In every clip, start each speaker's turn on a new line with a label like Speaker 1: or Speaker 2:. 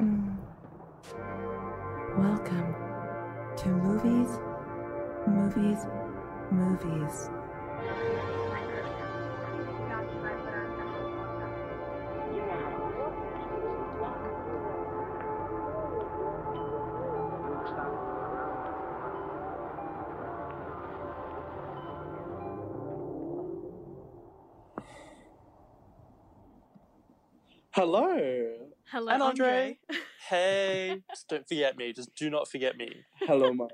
Speaker 1: Mm. Welcome to movies, movies, movies.
Speaker 2: Hello.
Speaker 3: Hello,
Speaker 2: And Andre.
Speaker 3: Andre.
Speaker 2: Hey. Just don't forget me. Just do not forget me.
Speaker 4: Hello, Maya.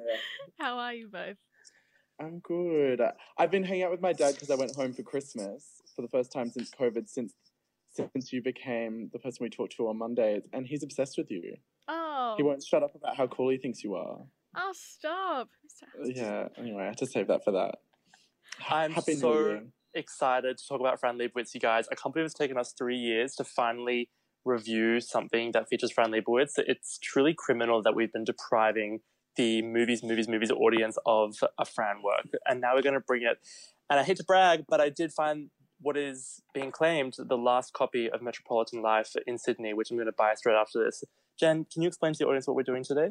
Speaker 3: How are you both?
Speaker 4: I'm good. I've been hanging out with my dad because I went home for Christmas for the first time since COVID, since since you became the person we talked to on Mondays, and he's obsessed with you.
Speaker 3: Oh,
Speaker 4: He won't shut up about how cool he thinks you are.
Speaker 3: oh, stop!
Speaker 4: Yeah. Anyway, I had to save that for that.
Speaker 2: I'm
Speaker 4: Happy
Speaker 2: so excited to talk about Fran Lebowitz, you guys. I can't believe it's taken us three years to finally review something that features Fran Lebowitz. It's truly criminal that we've been depriving the movies, movies, movies audience of a Fran work. And now we're going to bring it. And I hate to brag, but I did find what is being claimed the last copy of Metropolitan Life in Sydney, which I'm going to buy straight after this. Jen, can you explain to the audience what we're doing today?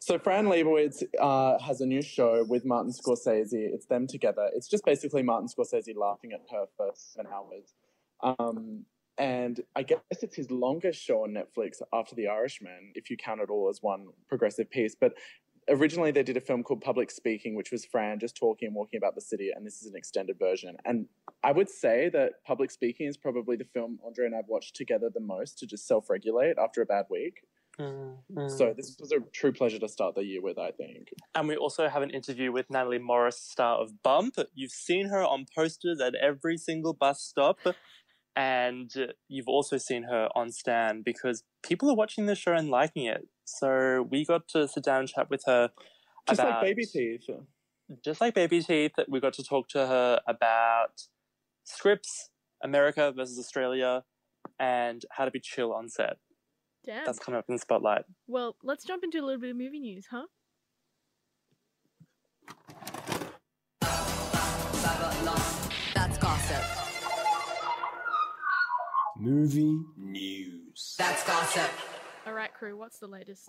Speaker 4: So Fran Lebowitz uh, has a new show with Martin Scorsese. It's them together. It's just basically Martin Scorsese laughing at her for seven hours. Um, and I guess it's his longest show on Netflix after The Irishman, if you count it all as one progressive piece. But originally they did a film called Public Speaking, which was Fran just talking and walking about the city, and this is an extended version. And I would say that Public Speaking is probably the film Andre and I've watched together the most to just self-regulate after a bad week. Mm-hmm. So this was a true pleasure to start the year with, I think.
Speaker 2: And we also have an interview with Nathalie Morris, star of Bump. You've seen her on posters at every single bus stop. And you've also seen her on Stan because people are watching the show and liking it. So we got to sit down and chat with her
Speaker 4: Just
Speaker 2: about
Speaker 4: like baby teeth.
Speaker 2: just like baby teeth. We got to talk to her about scripts, America versus Australia, and how to be chill on set.
Speaker 3: Damn.
Speaker 2: That's coming up in the spotlight.
Speaker 3: Well, let's jump into a little bit of movie news, huh?
Speaker 5: Movie news.
Speaker 6: That's gossip.
Speaker 3: All right, crew. What's the latest?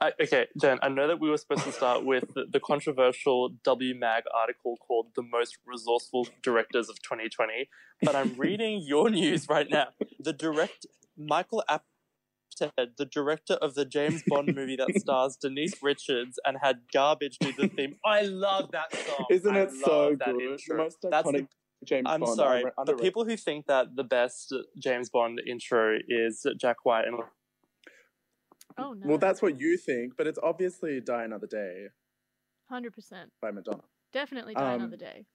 Speaker 2: I, okay, Jen, I know that we were supposed to start with the, the controversial WMAG article called The Most Resourceful Directors of 2020, but I'm reading your news right now. The direct, Michael Apted, the director of the James Bond movie that stars Denise Richards and had Garbage do the theme. I love that song.
Speaker 4: Isn't
Speaker 2: I
Speaker 4: it so
Speaker 2: that
Speaker 4: good?
Speaker 2: intro.
Speaker 4: The most
Speaker 2: That's
Speaker 4: iconic James
Speaker 2: I'm
Speaker 4: Bond.
Speaker 2: sorry.
Speaker 4: under-
Speaker 2: The people who think that the best James Bond intro is Jack White and
Speaker 3: Oh no.
Speaker 4: Well, that's what you think, but it's obviously Die Another Day
Speaker 3: hundred percent.
Speaker 4: by Madonna.
Speaker 3: Definitely die
Speaker 4: Um,
Speaker 3: another day.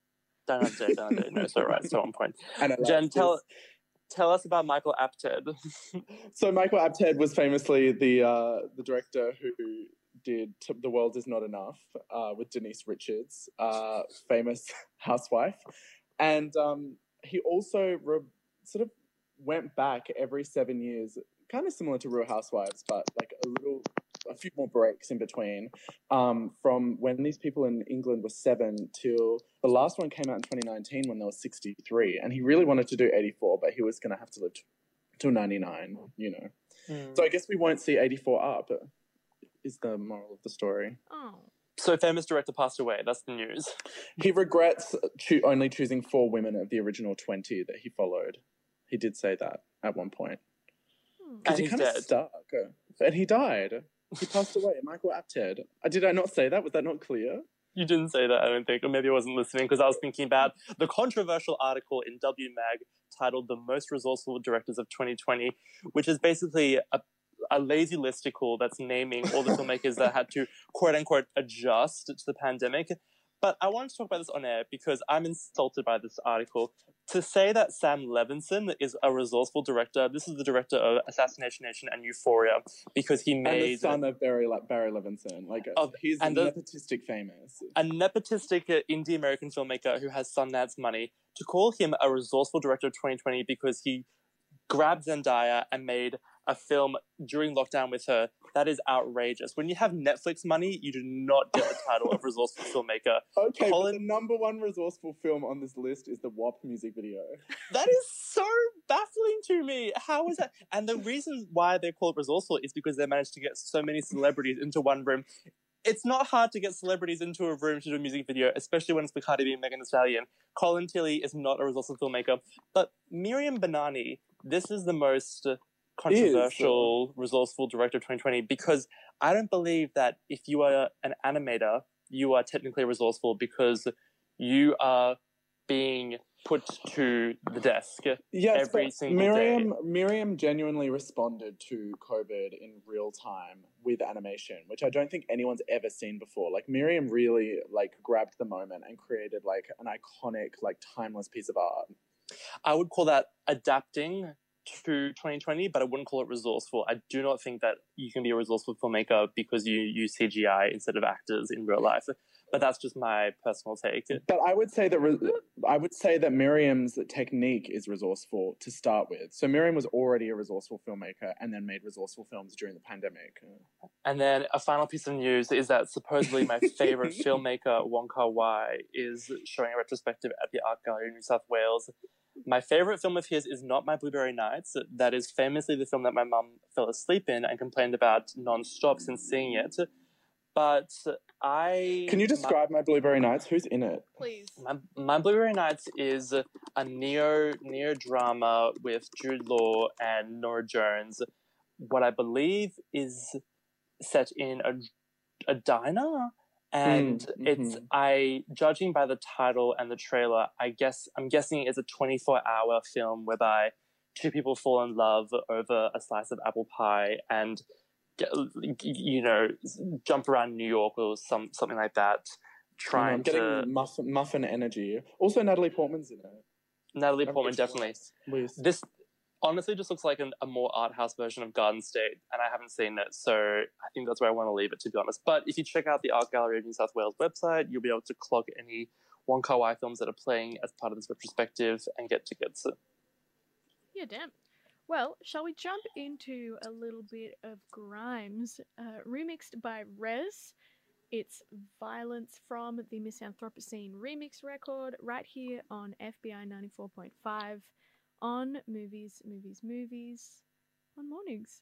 Speaker 2: Die Another Day, to, don't have to. No, so right, so on point.
Speaker 4: And
Speaker 2: Jen,
Speaker 4: likes
Speaker 2: tell
Speaker 4: this.
Speaker 2: tell us about Michael Apted.
Speaker 4: So Michael Apted was famously the uh, the director who did T- The World Is Not Enough uh, with Denise Richards, uh, famous housewife, and um, he also re- sort of went back every seven years, kind of similar to Real Housewives, but like a little. A few more breaks in between, um, from when these people in England were seven till the last one came out in 2019 when they were 63, and he really wanted to do 84, but he was going to have to live t- till 99, you know. So I guess we won't see 84 up, is the moral of the story.
Speaker 3: Oh.
Speaker 2: So famous director passed away. That's the news.
Speaker 4: He regrets choo- only choosing four women of the original 20 that he followed. He did say that at one point.
Speaker 3: Hmm.
Speaker 4: Because
Speaker 2: And
Speaker 4: he
Speaker 2: he's
Speaker 4: kind of stuck. And he died. He passed away. Michael Apted. Uh, Did I not say that? Was that not clear?
Speaker 2: You didn't say that, I don't think, or maybe I wasn't listening because I was thinking about the controversial article in WMAG titled "The Most Resourceful Directors of 2020," which is basically a a lazy listicle that's naming all the filmmakers that had to quote unquote adjust to the pandemic. But I wanted to talk about this on air because I'm insulted by this article. To say that Sam Levinson is a resourceful director, this is the director of Assassination Nation and Euphoria, because he
Speaker 4: And the son of Barry, Le- Barry Levinson. Like, uh,
Speaker 2: Of-
Speaker 4: he's
Speaker 2: and the-
Speaker 4: nepotistic famous.
Speaker 2: a nepotistic uh, indie American filmmaker who has Sundance money to call him a resourceful director of 2020 because he grabbed Zendaya and made a film during lockdown with her. That is outrageous. When you have Netflix money, you do not get the title of resourceful filmmaker.
Speaker 4: Okay,
Speaker 2: Colin-
Speaker 4: the number one resourceful film on this list is the WAP music video.
Speaker 2: That is so baffling to me. How is that? And the reason why they call it resourceful is because they managed to get so many celebrities into one room. It's not hard to get celebrities into a room to do a music video, especially when it's with Cardi B and Megan Thee Stallion. Colin Tilley is not a resourceful filmmaker, but Miriam Banani, this is the most controversial, resourceful director of 2020 because I don't believe that if you are an animator, you are technically resourceful because you are being put to the desk.
Speaker 4: Yes,
Speaker 2: Every single
Speaker 4: Miriam Miriam genuinely responded to COVID in real time with animation, which I don't think anyone's ever seen before. Like Miriam really like grabbed the moment and created like an iconic, like timeless piece of art.
Speaker 2: I would call that adapting to 2020, but I wouldn't call it resourceful. I do not think that you can be a resourceful filmmaker because you use CGI instead of actors in real life. But that's just my personal take.
Speaker 4: But I would say that re- I would say that Miriam's technique is resourceful to start with. So Miriam was already a resourceful filmmaker and then made resourceful films during the pandemic.
Speaker 2: And then a final piece of news is that supposedly my favorite filmmaker, Wong Kar Wai, is showing a retrospective at the Art Gallery in New South Wales. My favorite film of his is not My Blueberry Nights. That is famously the film that my mum fell asleep in and complained about non-stop since seeing it. But I
Speaker 4: Can you describe my Blueberry Nights? Who's in it?
Speaker 3: Please.
Speaker 2: My, my Blueberry Nights is a neo neo drama with Jude Law and Norah Jones. What I believe is set in a a diner, and
Speaker 4: Mm,
Speaker 2: it's
Speaker 4: mhm.
Speaker 2: I judging by the title and the trailer. I guess I'm guessing it's a 24 hour film whereby two people fall in love over a slice of apple pie and get, you know jump around New York or some something like that.
Speaker 4: I'm
Speaker 2: Trying
Speaker 4: getting
Speaker 2: to
Speaker 4: muffin, muffin energy. Also, Natalie Portman's in it.
Speaker 2: Natalie
Speaker 4: I'm
Speaker 2: Portman definitely.
Speaker 4: Luis.
Speaker 2: This honestly just looks like an, a more art house version of Garden State, and I haven't seen it, so I think that's where I want to leave it, to be honest. But if you check out the Art Gallery of New South Wales website, you'll be able to clog any Wong Kar Wai films that are playing as part of this retrospective and get tickets.
Speaker 3: Yeah, damn. Well, shall we jump into a little bit of Grimes, uh, remixed by REZZ? It's Violence from the Miss Anthropocene remix record right here on FBI 94.5 on Movies, Movies, Movies on mornings.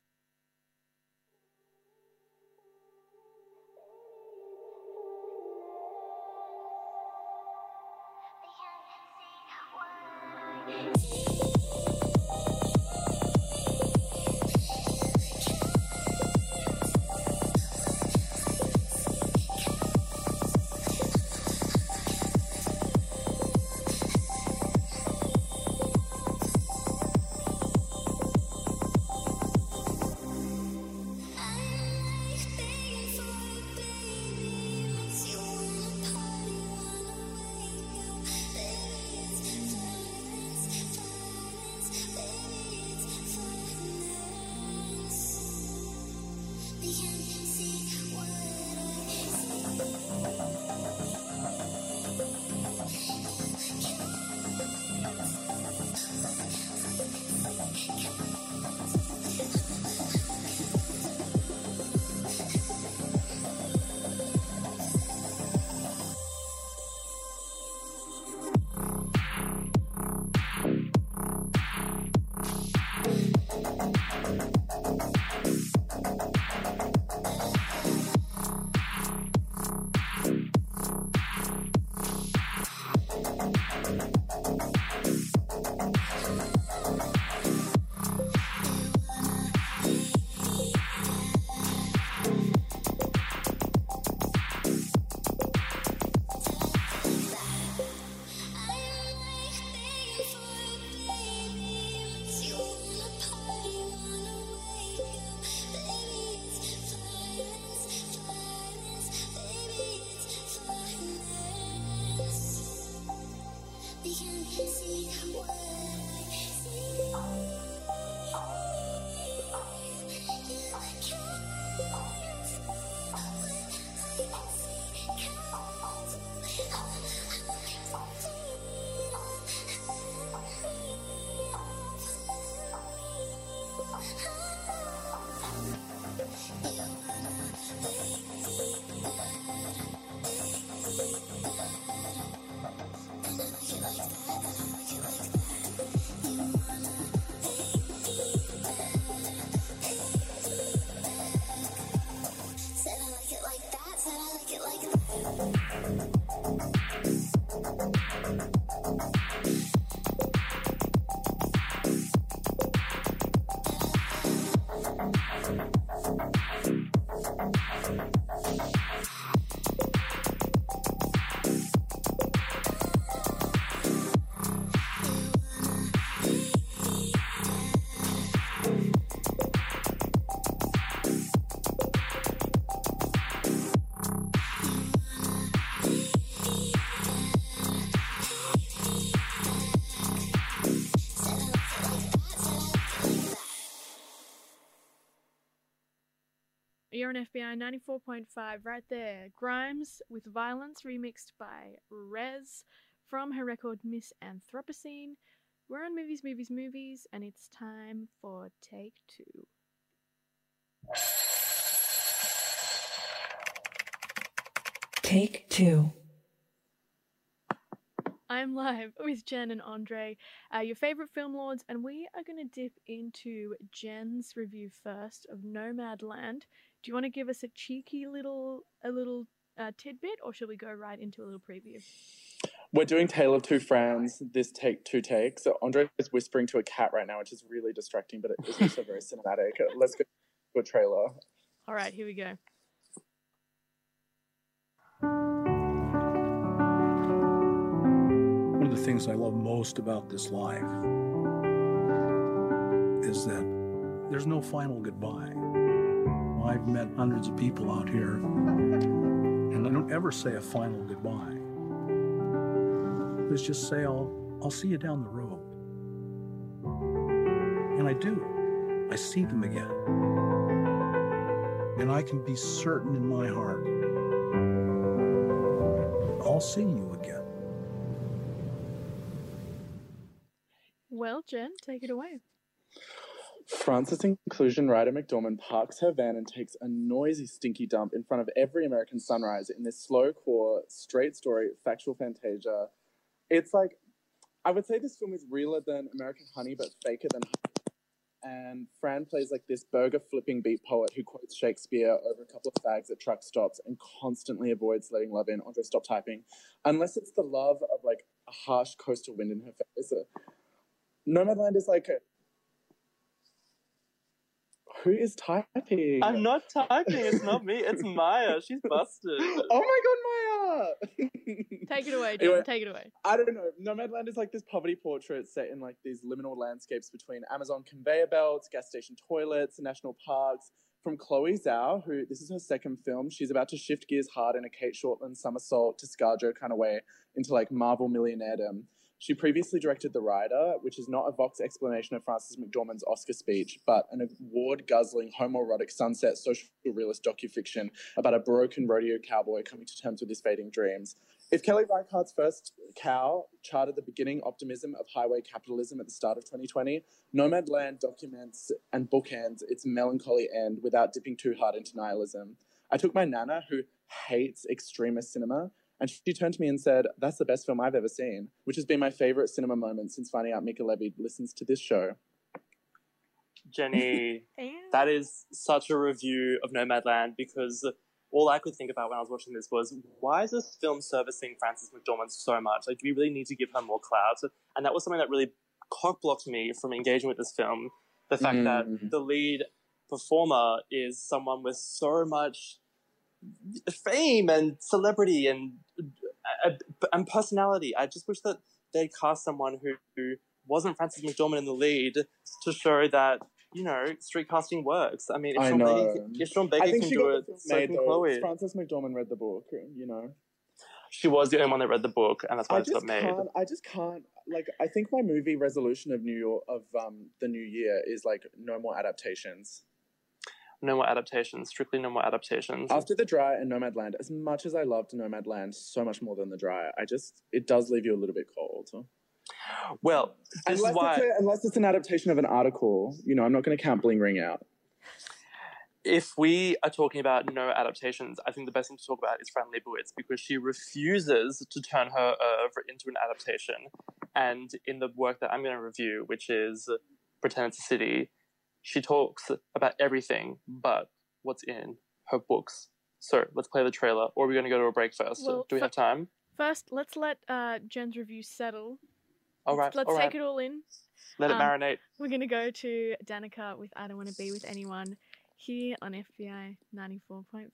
Speaker 3: You're on FBI 94.5 right there. Grimes with Violence remixed by REZZ from her record Miss Anthropocene. We're on Movies, Movies, Movies, and it's time for take two.
Speaker 1: Take two.
Speaker 3: I'm live with Jen and Andre, uh, your favorite film lords, and we are going to dip into Jen's review first of Nomadland. Do you want to give us a cheeky little a little uh, tidbit, or should we go right into a little preview?
Speaker 4: We're doing Tale of Two Friends, this take two takes. So Andre is whispering to a cat right now, which is really distracting, but it is also very cinematic. Let's go to a trailer.
Speaker 3: All right, here we go.
Speaker 5: One of the things I love most about this life is that there's no final goodbye. I've met hundreds of people out here, and I don't ever say a final goodbye. Let's just say I'll I'll see you down the road. And I do. I see them again. And I can be certain in my heart I'll see you again.
Speaker 3: Well, Jen, take it away.
Speaker 4: Frances Inclusion Ryder McDormand parks her van and takes a noisy, stinky dump in front of every American sunrise in this slow core, straight story, factual fantasia. It's like, I would say this film is realer than American Honey, but faker than. And Fran plays like this burger flipping beat poet who quotes Shakespeare over a couple of fags at truck stops and constantly avoids letting love in. Andre, stop typing. Unless it's the love of like a harsh coastal wind in her face. Uh, Nomadland is like a, who is typing?
Speaker 2: I'm not typing. It's not me. It's Maya. She's busted.
Speaker 4: Oh my god, Maya!
Speaker 3: Take it away, Jen.
Speaker 4: Anyway,
Speaker 3: Take it away.
Speaker 4: I don't know. Nomadland is like this poverty portrait set in like these liminal landscapes between Amazon conveyor belts, gas station toilets, national parks. From Chloe Zhao, who this is her second film, she's about to shift gears hard in a Cate Shortland somersault to ScarJo kind of way into like Marvel millionairedom. She previously directed The Rider, which is not a Vox explanation of Frances McDormand's Oscar speech, but an award guzzling homoerotic sunset social realist docufiction about a broken rodeo cowboy coming to terms with his fading dreams. If Kelly Reichardt's first cow charted the beginning optimism of highway capitalism at the start of 2020, Nomadland documents and bookends its melancholy end without dipping too hard into nihilism. I took my nana, who hates extremist cinema, and she turned to me and said, That's the best film I've ever seen, which has been my favorite cinema moment since finding out Mica Levi listens to this show.
Speaker 2: Jenny, that is such a review of Nomadland because all I could think about when I was watching this was why is this film servicing Frances McDormand so much? Like, do we really need to give her more clout? And that was something that really cockblocked me from engaging with this film. The fact
Speaker 4: Mhm.
Speaker 2: that the lead performer is someone with so much fame and celebrity and uh, and personality. I just wish that they'd cast someone who, who wasn't Frances McDormand in the lead to show that you know street casting works. I mean, if
Speaker 4: I
Speaker 2: Sean
Speaker 4: know.
Speaker 2: Baker, if Sean Baker
Speaker 4: I think
Speaker 2: can
Speaker 4: she
Speaker 2: do it,
Speaker 4: the
Speaker 2: so
Speaker 4: made
Speaker 2: can. Chloe.
Speaker 4: Frances McDormand read the book, you know.
Speaker 2: She was the only one that read the book, and that's why
Speaker 4: I
Speaker 2: it
Speaker 4: just
Speaker 2: got made.
Speaker 4: can't. I just can't. Like, I think my movie resolution of New York of um the new year is like no more adaptations.
Speaker 2: No more adaptations. Strictly no more adaptations.
Speaker 4: After the dry and Nomadland, as much as I loved Nomadland so much more than the dry, I just it does leave you a little bit cold.
Speaker 2: Well, this
Speaker 4: unless,
Speaker 2: is why
Speaker 4: it's a, unless it's an adaptation of an article, you know, I'm not going to count Bling Ring out.
Speaker 2: if we are talking about no adaptations, I think the best thing to talk about is Fran Lebowitz because she refuses to turn her oeuvre into an adaptation. And in the work that I'm going to review, which is Pretend It's a City, she talks about everything but what's in her books. So let's play the trailer, or we're we going to go to a break first.
Speaker 7: Well,
Speaker 2: Do we have time?
Speaker 7: First, let's let uh, Jen's review settle.
Speaker 2: All right.
Speaker 7: Let's
Speaker 2: all
Speaker 7: take right. it all in.
Speaker 2: Let
Speaker 7: um, it
Speaker 2: marinate.
Speaker 7: We're going to go to Danica with I Don't Want to Be With Anyone here on FBI 94.5.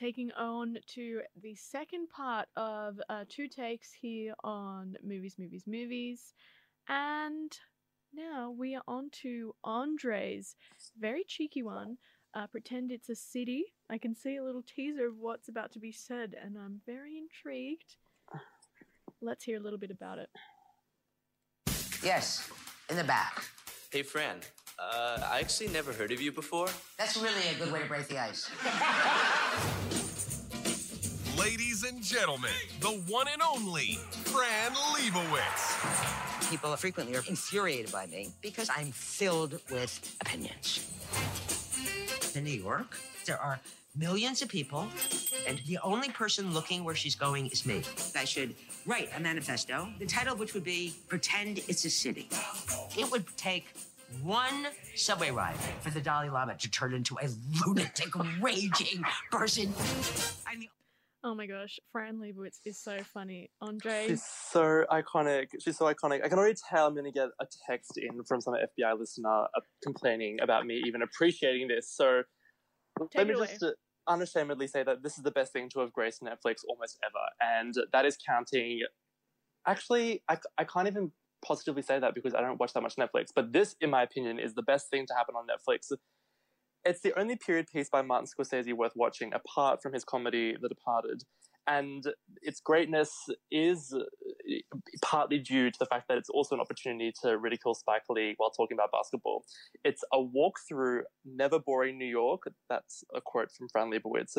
Speaker 7: taking on to the second part of uh, two takes here on movies, movies, movies, and now we are on to Andre's very cheeky one. Uh, pretend it's a city. I can see a little teaser of what's about to be said, and I'm very intrigued. Let's hear a little bit about it.
Speaker 8: Yes, in the back.
Speaker 9: Hey, Fran. Uh, I actually never heard of you before.
Speaker 8: That's really a good way to break the ice.
Speaker 10: Ladies and gentlemen, the one and only Fran Lebowitz.
Speaker 8: People frequently are infuriated by me because I'm filled with opinions. In New York, there are millions of people, and the only person looking where she's going is me. I should write a manifesto, the title of which would be Pretend It's a City. It would take one subway ride for the Dalai Lama to turn into a lunatic, raging person. I'm the
Speaker 7: Oh my gosh, Fran Lebowitz is so funny. Andre,
Speaker 2: She's so iconic. She's so iconic. I can already tell I'm going to get a text in from some FBI listener uh, complaining about me even appreciating this. So
Speaker 7: Take
Speaker 2: let me
Speaker 7: away.
Speaker 2: just uh, unashamedly say that this is the best thing to have graced Netflix almost ever. And that is counting. Actually, I, I can't even positively say that because I don't watch that much Netflix. But this, in my opinion, is the best thing to happen on Netflix. It's the only period piece by Martin Scorsese worth watching, apart from his comedy The Departed. and its greatness is uh, partly due to the fact that it's also an opportunity to ridicule Spike Lee while talking about basketball. It's a walk through never boring New York. That's a quote from Fran Lebowitz.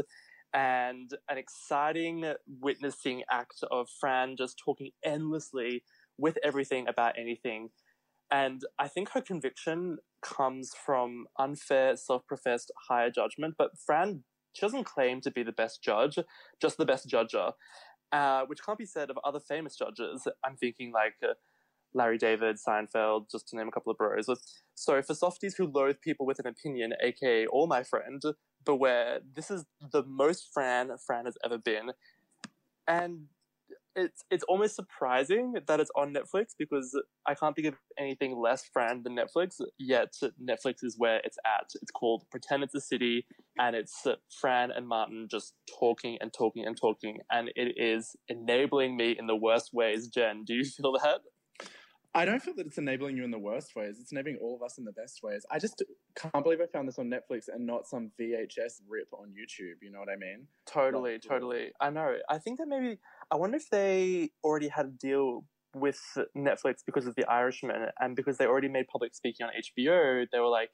Speaker 2: And an exciting witnessing act of Fran just talking endlessly with everything about anything. And I think her conviction comes from unfair, self professed higher judgment. But Fran, she doesn't claim to be the best judge, just the best judger, uh, which can't be said of other famous judges. I'm thinking like uh, Larry David, Seinfeld, just to name a couple of bros. So for softies who loathe people with an opinion, aka all my friend, beware. This is the most Fran Fran has ever been. And it's it's almost surprising that it's on Netflix because I can't think of anything less Fran than Netflix. Yet Netflix is where it's at. It's called Pretend It's a City, and it's Fran and Martin just talking and talking and talking, and it is enabling me in the worst ways. Jen, do you feel that?
Speaker 4: I don't feel that it's enabling you in the worst ways. It's enabling all of us in the best ways. I just can't believe I found this on Netflix and not some VHS rip on YouTube. You know what I mean?
Speaker 2: Totally, totally. I know. I think that maybe I wonder if they already had a deal with Netflix because of The Irishman and because they already made public speaking on HBO. They were like,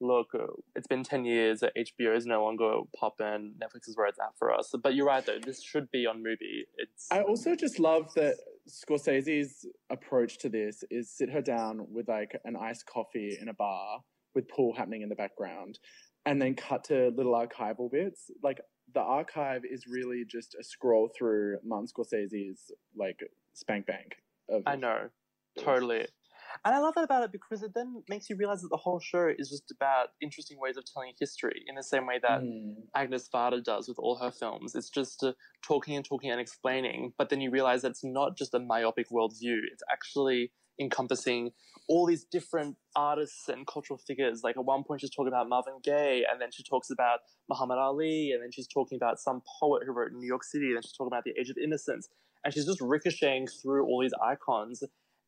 Speaker 2: "Look, uh, it's been ten years. HBO is no longer poppin'. Netflix is where it's at for us." But you're right, though. This should be on movie. It's
Speaker 4: I also just love that Scorsese's approach to this is sit her down with like an iced coffee in a bar with pool happening in the background and then cut to little archival bits. Like the archive is really just a scroll through Martin Scorsese's like spank bank. Of
Speaker 2: I know, totally. And I love that about it because it then makes you realize that the whole show is just about interesting ways of telling history in the same way that
Speaker 4: Mm.
Speaker 2: Agnes Varda does with all her films. It's just uh, talking and talking and explaining, but then you realize that it's not just a myopic worldview. It's actually encompassing all these different artists and cultural figures. Like at one point, she's talking about Marvin Gaye, and then she talks about Muhammad Ali, and then she's talking about some poet who wrote in New York City, and then she's talking about the Age of Innocence, and she's just ricocheting through all these icons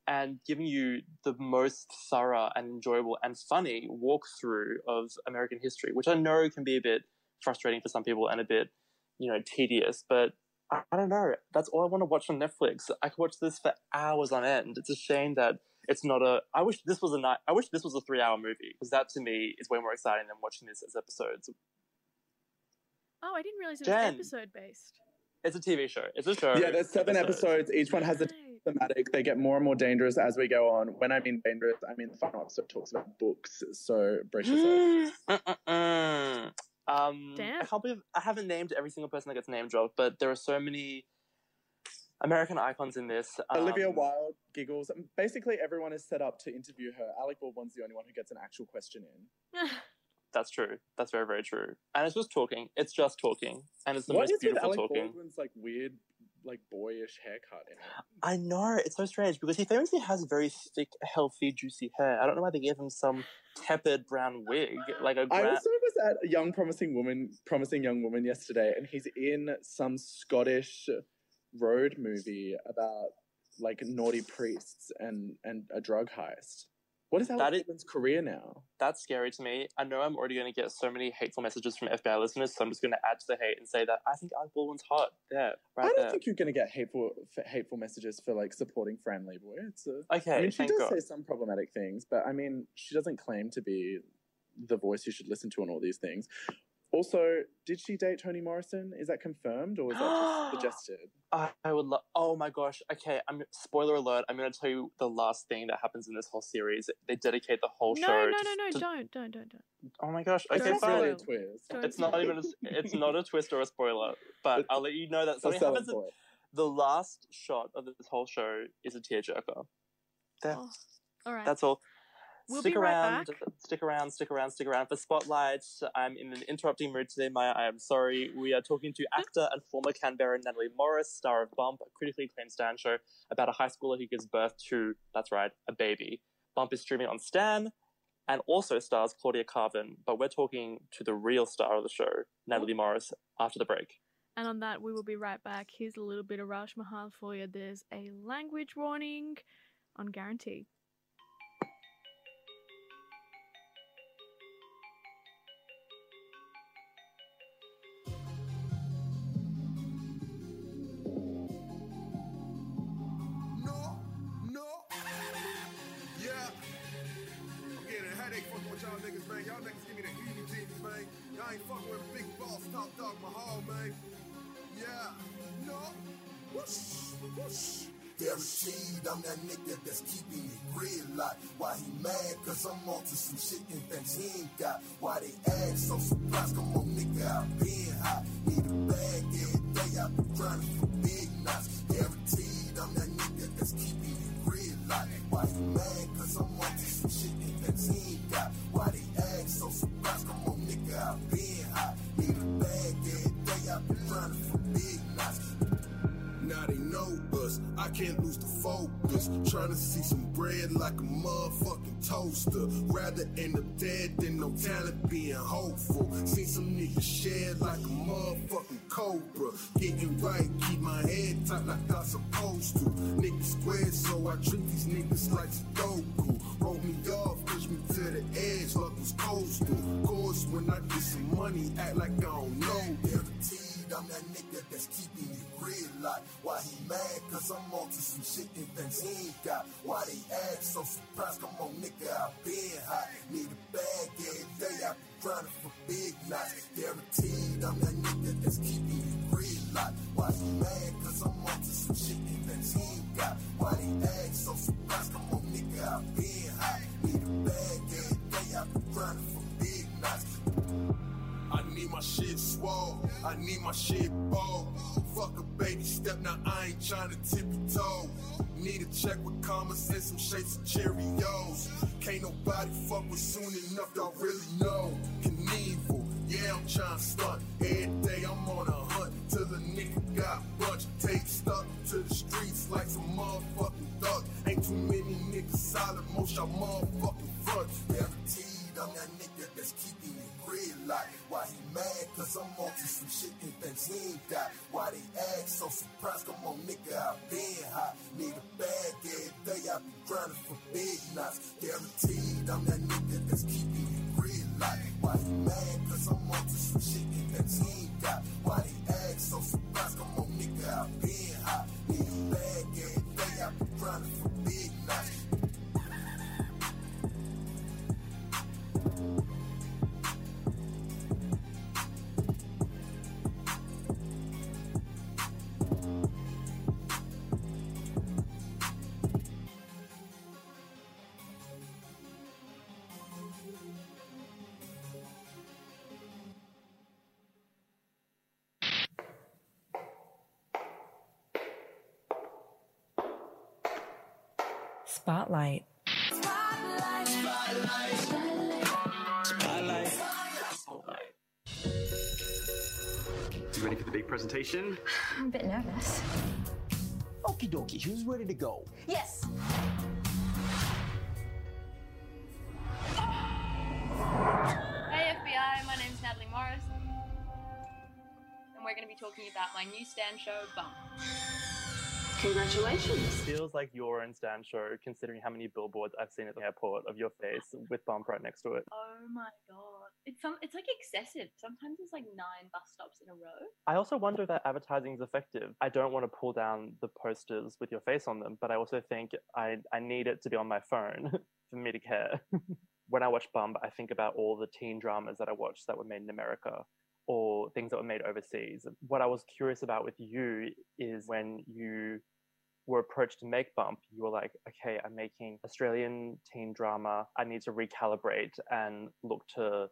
Speaker 2: and giving you the most thorough and enjoyable and funny walkthrough of American history, which I know can be a bit frustrating for some people and a bit, you know, tedious, but I, I don't know. That's all I want to watch on Netflix. I could watch this for hours on end. It's a shame that it's not a. I wish this was a night. I wish this was a three-hour movie because that to me is way more exciting than watching this as episodes.
Speaker 3: Oh, I didn't realize it was
Speaker 2: Jen.
Speaker 3: episode based.
Speaker 2: It's a TV show. It's a show.
Speaker 4: Yeah, there's seven episodes. Each one has a thematic. They get more and more dangerous as we go on. When I mean dangerous, I mean the final episode talks about books. So brace yourself.
Speaker 2: Mm-mm-mm. Um,
Speaker 3: Damn.
Speaker 2: I can't believe I haven't named every single person that gets name dropped, but there are so many American icons in this.
Speaker 4: Olivia
Speaker 2: Um,
Speaker 4: Wilde giggles. Basically, everyone is set up to interview her. Alec Baldwin's the only one who gets an actual question in.
Speaker 2: That's true. That's very, very true. And it's just talking. It's just talking, and it's the
Speaker 4: What
Speaker 2: most beautiful
Speaker 4: Alec
Speaker 2: talking.
Speaker 4: Baldwin's like weird, like boyish haircut in it?
Speaker 2: I know it's so strange because he famously has very thick, healthy, juicy hair. I don't know why they gave him some tepid brown wig, like a.
Speaker 4: I
Speaker 2: Gra-
Speaker 4: also was at a young promising woman, promising young woman yesterday, and he's in some Scottish road movie about like naughty priests and and a drug heist. What is
Speaker 2: That is-
Speaker 4: Baldwin's career now?
Speaker 2: That's scary to me. I know I'm already going to get so many hateful messages from FBI listeners, so I'm just going to add to the hate and say that I think Alec Baldwin's hot. There, right
Speaker 4: I don't
Speaker 2: there.
Speaker 4: think you're going to get hateful f- hateful messages for like supporting Fran Lebowitz. Uh,
Speaker 2: Okay,
Speaker 4: I mean, she does
Speaker 2: God.
Speaker 4: say some problematic things, but I mean, she doesn't claim to be the voice you should listen to on all these things. Also, did she date Toni Morrison? Is that confirmed or is that just suggested?
Speaker 2: I, I would love. Oh my gosh. Okay. I'm spoiler alert. I'm going to tell you the last thing that happens in this whole series. They dedicate the whole
Speaker 3: no,
Speaker 2: show.
Speaker 3: no,
Speaker 2: to-
Speaker 3: no, no,
Speaker 2: to-
Speaker 3: don't, don't, don't, don't.
Speaker 2: Oh my gosh. Okay,
Speaker 4: It's
Speaker 2: fine.
Speaker 4: really a twist.
Speaker 3: Don't
Speaker 2: It's not even. A, it's not a twist or a spoiler. But I'll let you know that something
Speaker 4: selling
Speaker 2: happens. in- the last shot of this whole show is a tearjerker. There.
Speaker 3: Oh, all right.
Speaker 2: That's all.
Speaker 3: We'll
Speaker 2: stick
Speaker 3: right
Speaker 2: around,
Speaker 3: back.
Speaker 2: stick around, stick around, stick around for Spotlight. I'm in an interrupting mood today, Maya. I am sorry. We are talking to mm. actor and former Canberra Nathalie Morris, star of Bump, a critically acclaimed Stan show about a high schooler who gives birth to, that's right, a baby. Bump is streaming on Stan and also stars Claudia Karvan, but we're talking to the real star of the show, Nathalie Morris, after the break.
Speaker 3: And on that, we will be right back. Here's a little bit of Raj Mahal for you. There's a language warning on guarantee.
Speaker 11: Man. Y'all niggas give me the heebie jeebies, man. Y'all ain't fucking with big boss, top dog Mahal, man. Yeah, no. Whoosh, whoosh.
Speaker 12: Guaranteed I'm that nigga that's keeping it real like Why he mad? Cause I'm on to some shit and things he ain't got Why they act so surprised? Come on nigga, I been hot Need a bag every day, I been grinding for to see some bread like a motherfucking toaster. Rather end up dead than no talent being hopeful. Seen some niggas shed like a motherfucking cobra. Getting right, keep my head tight like I'm supposed to. Niggas squared, so I treat these niggas like Sudoku. Roll me off, push me to the edge like was coastal. Course, when I get some money, act like I don't that nigga that's keeping real like Why he mad? Cause I'm on to some shit and things he ain't got Why they act so surprised? Come on nigga, I been hot Need a bag every day, I been grinding for big knots Guaranteed I'm that nigga that's keeping real like Why he mad? Cause I'm on to some shit and things he ain't got Why they act so surprised? Come shit swole. I need my shit bold. Fuck a baby step, now I ain't tryna tippy toe. Need a check with commas and some shapes of Cheerios. Can't nobody fuck with soon enough, y'all really know. Can Knievel, yeah, I'm tryna stunt. Every day I'm on a hunt till the nigga got bunch. Take stuck to the streets like some motherfucking duck. Ain't too many niggas solid, most y'all motherfucking front. Guaranteed I'm that nigga that's keeping it real like Why he mad? Cause I'm on to some shit and things he ain't got Why they act so surprised? Come on nigga, I been hot Need a bag every day, I been grinding for big knots Guaranteed I'm that nigga that's keeping it real like Why he mad? Cause I'm on to some shit and things he ain't got Why they
Speaker 1: Spotlight.
Speaker 13: You ready for the big presentation?
Speaker 14: I'm a bit nervous.
Speaker 15: Okie dokie, who's ready to go?
Speaker 14: Yes.
Speaker 16: Hey FBI, my name's Nathalie Morris, and we're going to be talking about my new Stan show, Bump.
Speaker 2: Congratulations. Feels like your own Stan show, considering how many billboards I've seen at the airport of your face with bump right next to it.
Speaker 16: Oh my god, it's some, it's like excessive. Sometimes it's like nine bus stops in a row.
Speaker 2: I also wonder if that advertising is effective. I don't want to pull down the posters with your face on them, but I also think I, I need it to be on my phone for me to care. when I watch Bump, I think about all the teen dramas that I watched that were made in America or things that were made overseas. What I was curious about with you is when you were approached to make Bump, you were like, okay, I'm making Australian teen drama. I need to recalibrate and look to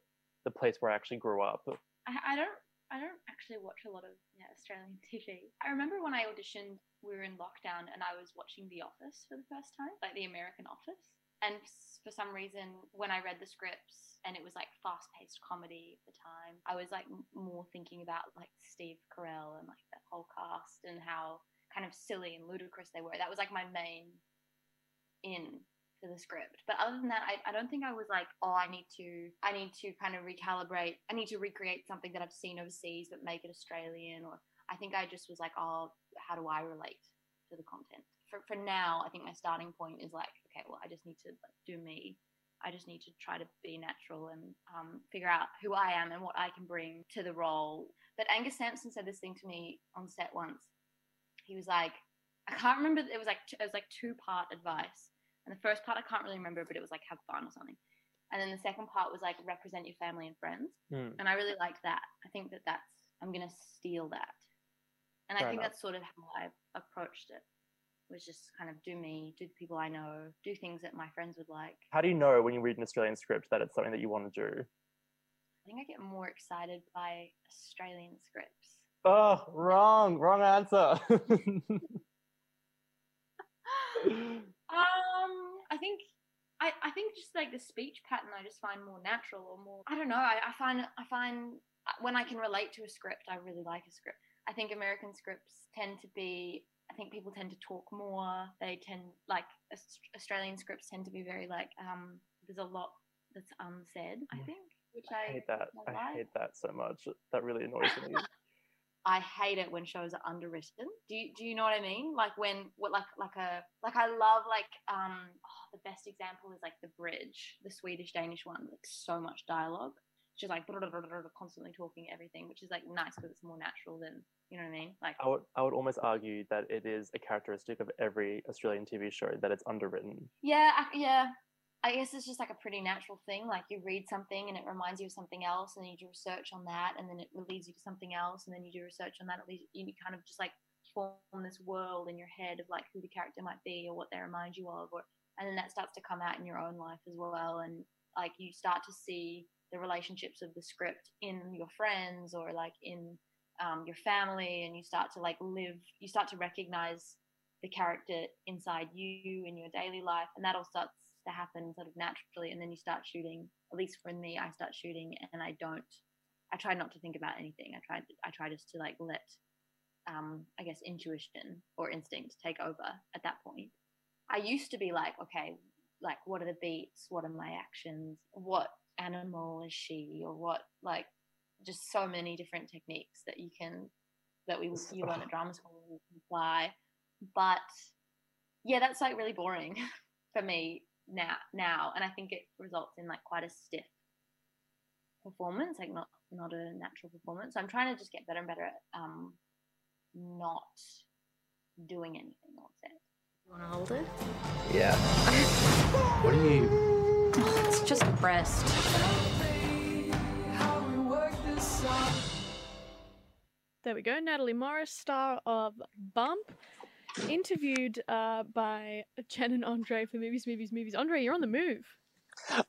Speaker 2: the place where I actually grew up.
Speaker 16: I, I don't. I don't actually watch a lot of yeah, Australian TV. I remember when I auditioned, we were in lockdown and I was watching The Office for the first time, like the American Office. And for some reason, when I read the scripts and it was like fast paced comedy at the time, I was like more thinking about like Steve Carell and like that whole cast and how kind of silly and ludicrous they were. That was like my main in for the script. But other than that, I, I don't think I was like, oh, I need to, I need to kind of recalibrate. I need to recreate something that I've seen overseas, but make it Australian. Or I think I just was like, oh, how do I relate to the content? For for now, I think my starting point is like, okay, well, I just need to like, do me. I just need to try to be natural and um, figure out who I am and what I can bring to the role. But Angus Sampson said this thing to me on set once. He was like, I can't remember. It was like it was like two part advice, and the first part I can't really remember, but it was like have fun or something. and then the second part was like represent your family and friends,
Speaker 2: Hmm.
Speaker 16: and I really liked that. I think that that's I'm gonna steal that, and I think
Speaker 2: enough.
Speaker 16: that's sort of how I approached it. Was just kind of do me, do the people I know, do things that my friends would like.
Speaker 2: How do you know when you read an Australian script that it's something that you want to do?
Speaker 16: I think I get more excited by Australian scripts.
Speaker 2: Oh, wrong, wrong answer.
Speaker 16: Um, I think I, I think just like the speech pattern I just find more natural or more I don't know I, I find I find uh, when I can relate to a script I really like a script I think American scripts tend to be I think people tend to talk more they tend like Australian scripts tend to be very like um there's a lot that's unsaid I think which I,
Speaker 2: I hate that.
Speaker 16: I
Speaker 2: I hate that so much. That really annoys me.
Speaker 16: I hate it when shows are underwritten. Do you, do you know what I mean? Like when what like like a like I love like um oh, the best example is like the bridge, the Swedish Danish one, like so much dialogue. She's like constantly talking everything, which is like nice because it's more natural than you know what I mean. Like
Speaker 2: I would I would almost argue that it is a characteristic of every Australian TV show that it's underwritten.
Speaker 16: yeah, I, yeah. I guess it's just like a pretty natural thing. Like you read something and it reminds you of something else, and then you do research on that, and then it leads you to something else, and then you do research on that. It leads you kind of just like form this world in your head of like who the character might be or what they remind you of, or and then that starts to come out in your own life as well, and like you start to see the relationships of the script in your friends or like in um, your family, and you start to like live. You start to recognize the character inside you in your daily life, and that all starts to happen sort of naturally. And then you start shooting. At least for me, I start shooting, and I don't. I try not to think about anything. I try. I try just to like let, um, I guess, intuition or instinct take over at that point. I used to be like, okay, like what are the beats? What are my actions? What animal is she? Or what like just so many different techniques that you can that we you learn at drama school you can apply. But yeah, that's like really boring for me now now and I think it results in like quite a stiff performance, like not not a natural performance. So I'm trying to just get better and better at um not doing anything on set.
Speaker 14: You want to hold it?
Speaker 2: Yeah. what do you?
Speaker 14: It's just a breast.
Speaker 3: There we go. Nathalie Morris, star of Bump, interviewed uh, by Jen and Andre for Movies, Movies, Movies. Andre, you're on the move.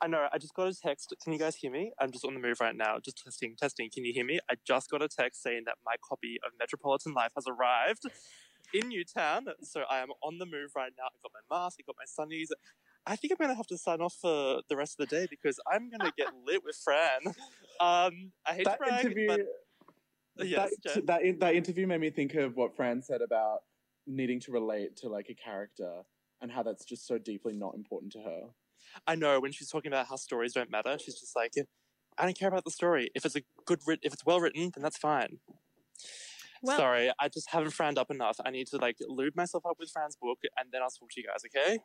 Speaker 2: I know. I just got a text. Can you guys hear me? I'm just on the move right now. Just testing, testing. Can you hear me? I just got a text saying that my copy of Metropolitan Life has arrived in Newtown. So I am on the move right now. I've got my mask. I've got my sunnies. I think I'm gonna have to sign off for the rest of the day because I'm gonna get lit with Fran. Um, I hate
Speaker 4: That
Speaker 2: to brag,
Speaker 4: interview-
Speaker 2: but yes,
Speaker 4: that, that that interview made me think of what Fran said about needing to relate to like a character and how that's just so deeply not important to her.
Speaker 2: I know when she's talking about how stories don't matter, she's just like, I don't care about the story. If it's a good, if it's well written, then that's fine.
Speaker 3: Well-
Speaker 2: Sorry, I just haven't franned up enough. I need to like lube myself up with Fran's book, and then I'll talk to you guys. Okay?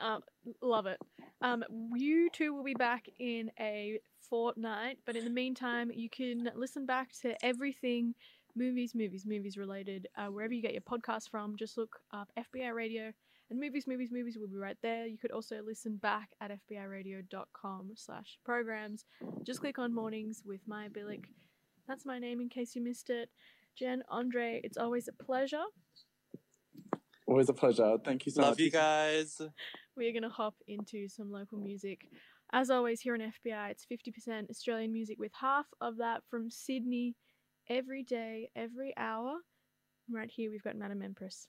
Speaker 3: Uh, love it. Um, you two will be back in a fortnight, but in the meantime, you can listen back to everything movies, movies, movies related uh, wherever you get your podcast from. Just look up FBI Radio and movies, movies, movies will be right there. You could also listen back at fbiradio.com slash programs. Just click on mornings with Maya Billick. That's my name in case you missed it. Jen, Andre, it's always a pleasure.
Speaker 4: Always a pleasure. Thank you so
Speaker 2: Love
Speaker 4: much.
Speaker 2: Love you guys.
Speaker 3: we are going to hop into some local music. As always, here on FBI, it's 50% Australian music, with half of that from Sydney every day, every hour. Right here, we've got Madame Empress.